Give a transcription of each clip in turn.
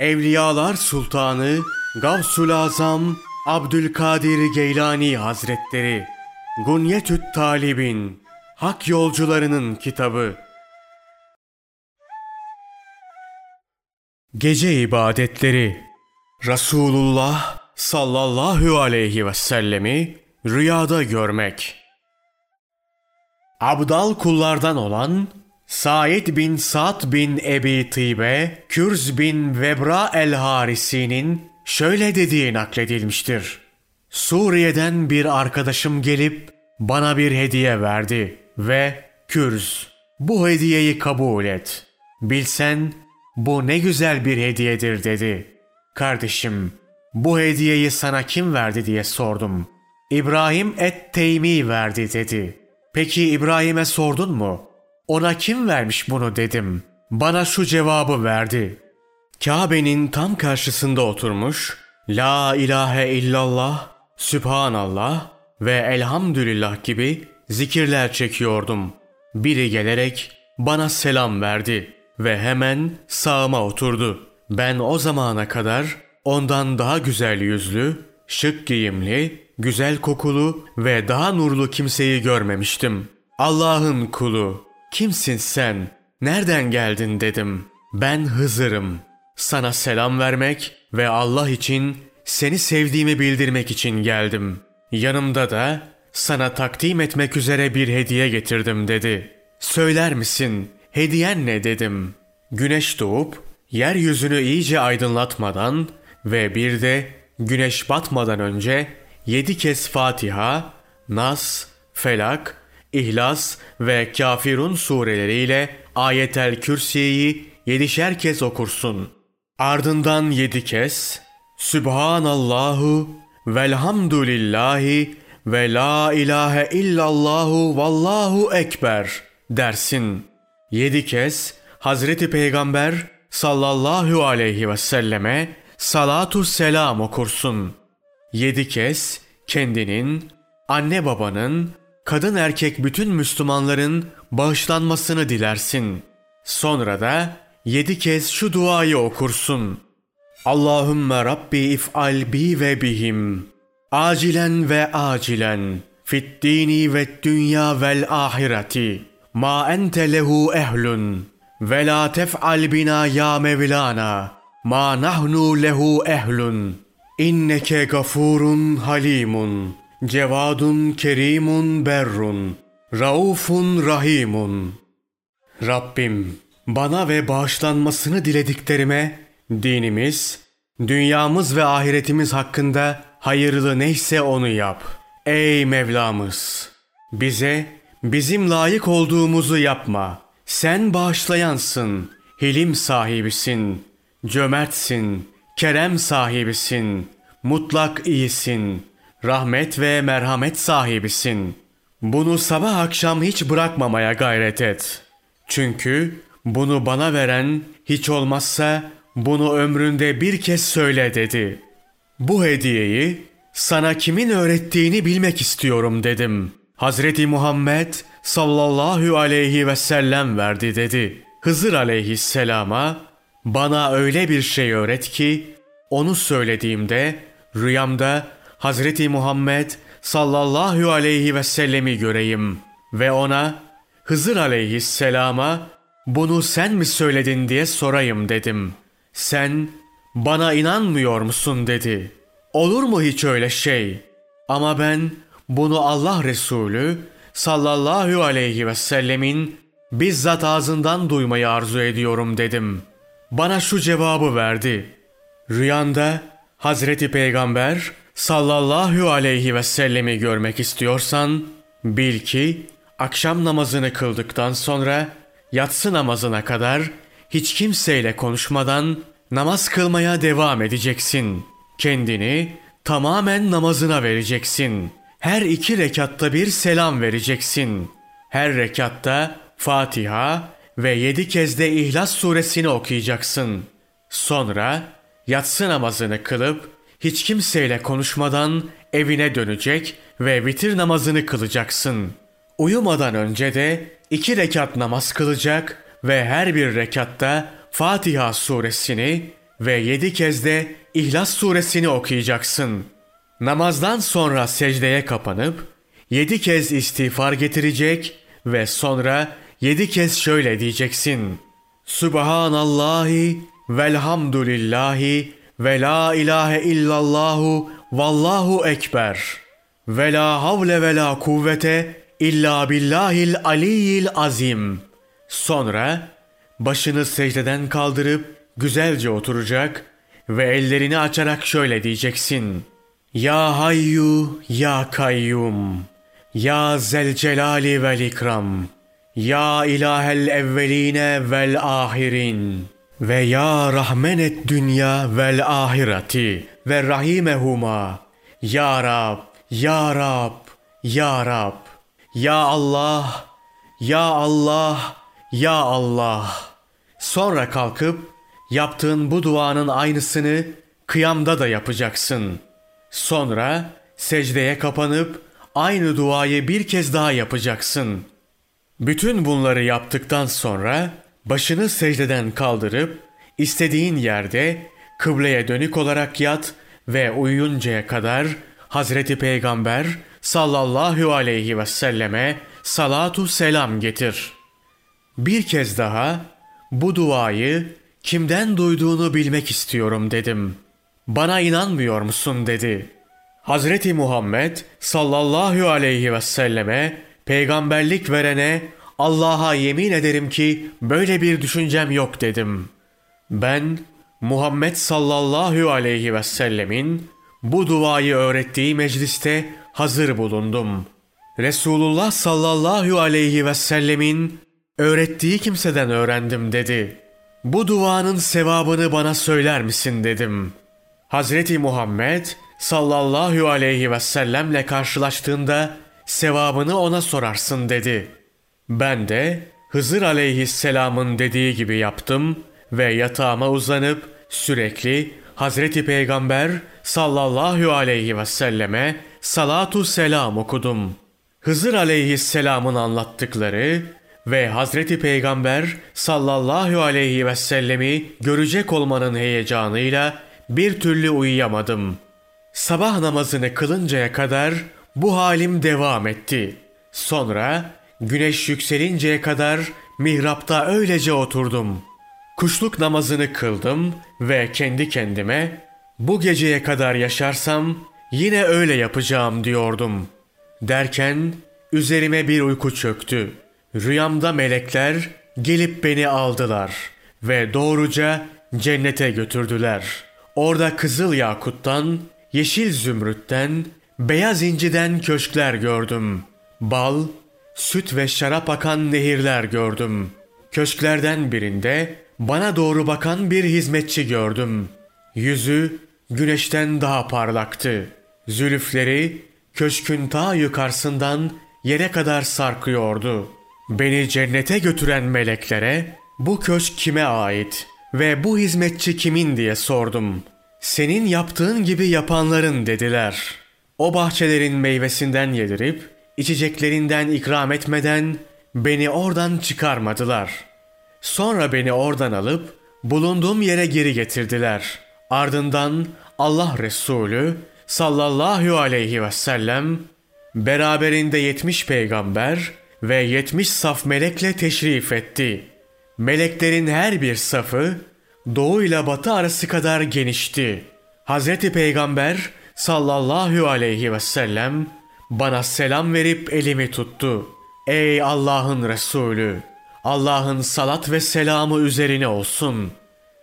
Evliyalar Sultanı Gavsul Azam Abdülkadir Geylani Hazretleri Gunyetüt Talibin Hak Yolcularının Kitabı Gece ibadetleri Resulullah sallallahu aleyhi ve sellemi rüyada görmek. Abdal kullardan olan Said bin Sa'd bin Ebi Tibe, Kürz bin Vebra el-Harisi'nin şöyle dediği nakledilmiştir. Suriye'den bir arkadaşım gelip bana bir hediye verdi ve Kürz bu hediyeyi kabul et. Bilsen bu ne güzel bir hediyedir dedi. Kardeşim bu hediyeyi sana kim verdi diye sordum. İbrahim et Teymi verdi dedi. Peki İbrahim'e sordun mu? Ona kim vermiş bunu dedim. Bana şu cevabı verdi. Kabe'nin tam karşısında oturmuş, La ilahe illallah, Sübhanallah ve Elhamdülillah gibi zikirler çekiyordum. Biri gelerek bana selam verdi ve hemen sağıma oturdu. Ben o zamana kadar ondan daha güzel yüzlü, şık giyimli, güzel kokulu ve daha nurlu kimseyi görmemiştim. Allah'ın kulu, kimsin sen, nereden geldin dedim. Ben Hızır'ım. Sana selam vermek ve Allah için seni sevdiğimi bildirmek için geldim. Yanımda da sana takdim etmek üzere bir hediye getirdim dedi. Söyler misin, hediyen ne dedim. Güneş doğup yeryüzünü iyice aydınlatmadan ve bir de güneş batmadan önce yedi kez Fatiha, Nas, Felak, İhlas ve Kafirun sureleriyle Ayetel Kürsi'yi yedişer kez okursun. Ardından yedi kez Sübhanallahu velhamdülillahi ve la ilahe illallahu vallahu ekber dersin. Yedi kez Hazreti Peygamber sallallahu aleyhi ve selleme salatu selam okursun. Yedi kez kendinin, anne babanın, kadın erkek bütün Müslümanların bağışlanmasını dilersin. Sonra da yedi kez şu duayı okursun. Allahümme Rabbi if'al bi ve bihim. Acilen ve acilen. Fit dini ve dünya vel ahireti. Ma ente lehu ehlun. Ve la tef'al bina ya Mevlana. Ma nahnu lehu ehlun. İnneke gafurun halimun. Cevadun kerimun berrun. Raufun rahimun. Rabbim bana ve bağışlanmasını dilediklerime dinimiz, dünyamız ve ahiretimiz hakkında hayırlı neyse onu yap. Ey Mevlamız! Bize bizim layık olduğumuzu yapma. Sen bağışlayansın, hilim sahibisin, cömertsin, kerem sahibisin, mutlak iyisin, rahmet ve merhamet sahibisin. Bunu sabah akşam hiç bırakmamaya gayret et. Çünkü bunu bana veren hiç olmazsa bunu ömründe bir kez söyle dedi. Bu hediyeyi sana kimin öğrettiğini bilmek istiyorum dedim. Hazreti Muhammed sallallahu aleyhi ve sellem verdi dedi. Hızır aleyhisselama bana öyle bir şey öğret ki onu söylediğimde rüyamda Hazreti Muhammed sallallahu aleyhi ve sellemi göreyim ve ona Hızır aleyhisselama bunu sen mi söyledin diye sorayım dedim. Sen bana inanmıyor musun dedi. Olur mu hiç öyle şey? Ama ben bunu Allah Resulü sallallahu aleyhi ve sellemin bizzat ağzından duymayı arzu ediyorum dedim. Bana şu cevabı verdi. Rüyanda Hazreti Peygamber sallallahu aleyhi ve sellemi görmek istiyorsan bil ki akşam namazını kıldıktan sonra yatsı namazına kadar hiç kimseyle konuşmadan namaz kılmaya devam edeceksin. Kendini tamamen namazına vereceksin. Her iki rekatta bir selam vereceksin. Her rekatta Fatiha ve yedi kez de İhlas suresini okuyacaksın. Sonra yatsı namazını kılıp hiç kimseyle konuşmadan evine dönecek ve vitir namazını kılacaksın. Uyumadan önce de iki rekat namaz kılacak ve her bir rekatta Fatiha suresini ve yedi kez de İhlas suresini okuyacaksın. Namazdan sonra secdeye kapanıp yedi kez istiğfar getirecek ve sonra yedi kez şöyle diyeceksin. Subhanallahi velhamdülillahi ve la ilahe illallahu vallahu ekber. Ve la havle ve la kuvvete illa billahil aliyyil azim. Sonra başını secdeden kaldırıp güzelce oturacak ve ellerini açarak şöyle diyeceksin. Ya hayyu ya kayyum. Ya zelcelali vel ikram. Ya ilahel evveline vel ahirin. Ve ya rahmenet dünya vel ahireti ve rahimehuma. Ya Rab, Ya Rab, Ya Rab. Ya Allah, Ya Allah, Ya Allah. Sonra kalkıp yaptığın bu duanın aynısını kıyamda da yapacaksın. Sonra secdeye kapanıp aynı duayı bir kez daha yapacaksın. Bütün bunları yaptıktan sonra başını secdeden kaldırıp istediğin yerde kıbleye dönük olarak yat ve uyuyuncaya kadar Hazreti Peygamber sallallahu aleyhi ve selleme salatu selam getir. Bir kez daha bu duayı kimden duyduğunu bilmek istiyorum dedim. Bana inanmıyor musun dedi. Hazreti Muhammed sallallahu aleyhi ve selleme peygamberlik verene Allah'a yemin ederim ki böyle bir düşüncem yok dedim. Ben Muhammed sallallahu aleyhi ve sellemin bu duayı öğrettiği mecliste hazır bulundum. Resulullah sallallahu aleyhi ve sellemin öğrettiği kimseden öğrendim dedi. Bu duanın sevabını bana söyler misin dedim. Hazreti Muhammed sallallahu aleyhi ve sellemle karşılaştığında sevabını ona sorarsın dedi. Ben de Hızır aleyhisselamın dediği gibi yaptım ve yatağıma uzanıp sürekli Hazreti Peygamber sallallahu aleyhi ve selleme salatu selam okudum. Hızır aleyhisselamın anlattıkları ve Hazreti Peygamber sallallahu aleyhi ve sellemi görecek olmanın heyecanıyla bir türlü uyuyamadım. Sabah namazını kılıncaya kadar bu halim devam etti. Sonra güneş yükselinceye kadar mihrapta öylece oturdum. Kuşluk namazını kıldım ve kendi kendime bu geceye kadar yaşarsam yine öyle yapacağım diyordum. Derken üzerime bir uyku çöktü. Rüyamda melekler gelip beni aldılar ve doğruca cennete götürdüler. Orada kızıl yakuttan, yeşil zümrütten, beyaz inciden köşkler gördüm. Bal, süt ve şarap akan nehirler gördüm. Köşklerden birinde bana doğru bakan bir hizmetçi gördüm. Yüzü güneşten daha parlaktı. Zülüfleri köşkün ta yukarısından yere kadar sarkıyordu. Beni cennete götüren meleklere bu köşk kime ait ve bu hizmetçi kimin diye sordum. Senin yaptığın gibi yapanların dediler. O bahçelerin meyvesinden yedirip içeceklerinden ikram etmeden beni oradan çıkarmadılar. Sonra beni oradan alıp bulunduğum yere geri getirdiler. Ardından Allah Resulü sallallahu aleyhi ve sellem beraberinde yetmiş peygamber ve yetmiş saf melekle teşrif etti. Meleklerin her bir safı doğu ile batı arası kadar genişti. Hazreti Peygamber sallallahu aleyhi ve sellem bana selam verip elimi tuttu. Ey Allah'ın Resulü! Allah'ın salat ve selamı üzerine olsun.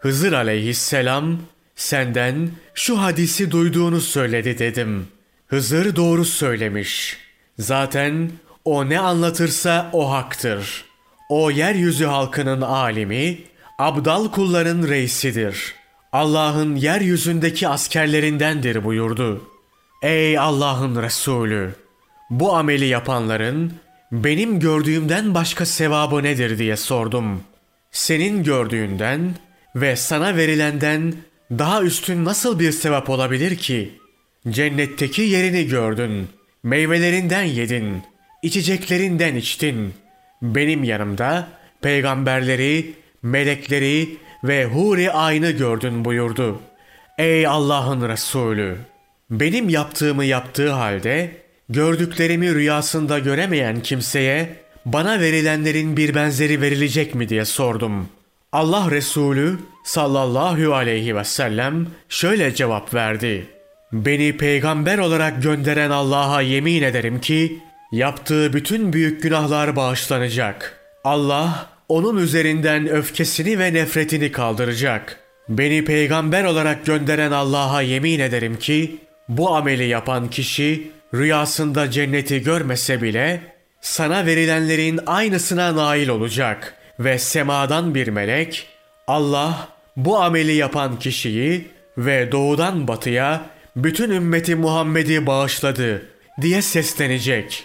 Hızır aleyhisselam senden şu hadisi duyduğunu söyledi dedim. Hızır doğru söylemiş. Zaten o ne anlatırsa o haktır. O yeryüzü halkının alimi, abdal kulların reisidir. Allah'ın yeryüzündeki askerlerindendir buyurdu. Ey Allah'ın Resulü! Bu ameli yapanların benim gördüğümden başka sevabı nedir diye sordum. Senin gördüğünden ve sana verilenden daha üstün nasıl bir sevap olabilir ki? Cennetteki yerini gördün, meyvelerinden yedin, içeceklerinden içtin. Benim yanımda peygamberleri, melekleri ve huri aynı gördün buyurdu. Ey Allah'ın Resulü! Benim yaptığımı yaptığı halde gördüklerimi rüyasında göremeyen kimseye bana verilenlerin bir benzeri verilecek mi diye sordum. Allah Resulü sallallahu aleyhi ve sellem şöyle cevap verdi. Beni peygamber olarak gönderen Allah'a yemin ederim ki yaptığı bütün büyük günahlar bağışlanacak. Allah onun üzerinden öfkesini ve nefretini kaldıracak. Beni peygamber olarak gönderen Allah'a yemin ederim ki bu ameli yapan kişi rüyasında cenneti görmese bile sana verilenlerin aynısına nail olacak ve semadan bir melek Allah bu ameli yapan kişiyi ve doğudan batıya bütün ümmeti Muhammed'i bağışladı diye seslenecek.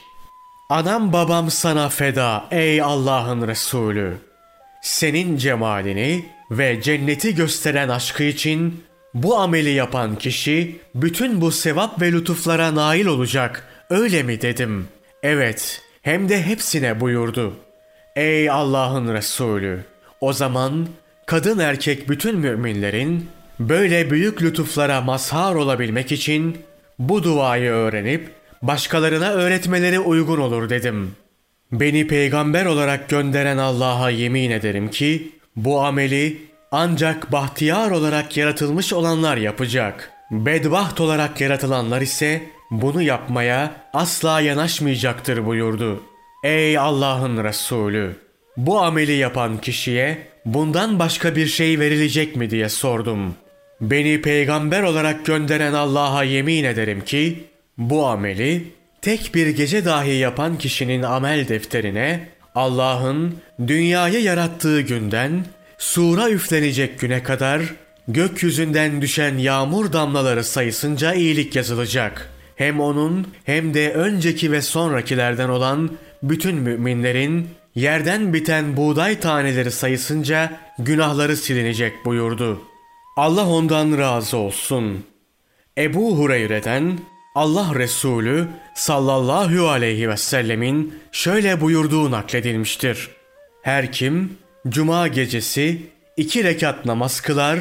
Anam babam sana feda ey Allah'ın Resulü. Senin cemalini ve cenneti gösteren aşkı için bu ameli yapan kişi bütün bu sevap ve lütuflara nail olacak. Öyle mi dedim? Evet, hem de hepsine buyurdu. Ey Allah'ın Resulü! O zaman kadın erkek bütün müminlerin böyle büyük lütuflara mazhar olabilmek için bu duayı öğrenip başkalarına öğretmeleri uygun olur dedim. Beni peygamber olarak gönderen Allah'a yemin ederim ki bu ameli ancak bahtiyar olarak yaratılmış olanlar yapacak. Bedbaht olarak yaratılanlar ise bunu yapmaya asla yanaşmayacaktır buyurdu. Ey Allah'ın Resulü! Bu ameli yapan kişiye bundan başka bir şey verilecek mi diye sordum. Beni peygamber olarak gönderen Allah'a yemin ederim ki bu ameli tek bir gece dahi yapan kişinin amel defterine Allah'ın dünyayı yarattığı günden sura üflenecek güne kadar gökyüzünden düşen yağmur damlaları sayısınca iyilik yazılacak. Hem onun hem de önceki ve sonrakilerden olan bütün müminlerin yerden biten buğday taneleri sayısınca günahları silinecek buyurdu. Allah ondan razı olsun. Ebu Hureyre'den Allah Resulü sallallahu aleyhi ve sellemin şöyle buyurduğu nakledilmiştir. Her kim cuma gecesi iki rekat namaz kılar,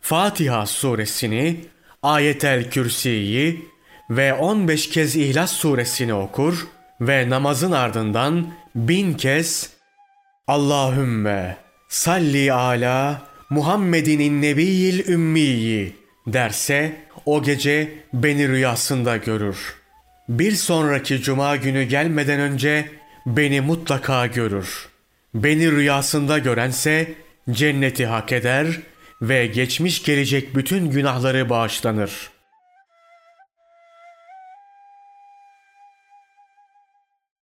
Fatiha suresini, Ayetel Kürsi'yi ve 15 kez İhlas suresini okur ve namazın ardından bin kez Allahümme salli ala Muhammedinin nebiyil ümmiyi derse o gece beni rüyasında görür. Bir sonraki cuma günü gelmeden önce beni mutlaka görür. Beni rüyasında görense cenneti hak eder ve geçmiş gelecek bütün günahları bağışlanır.''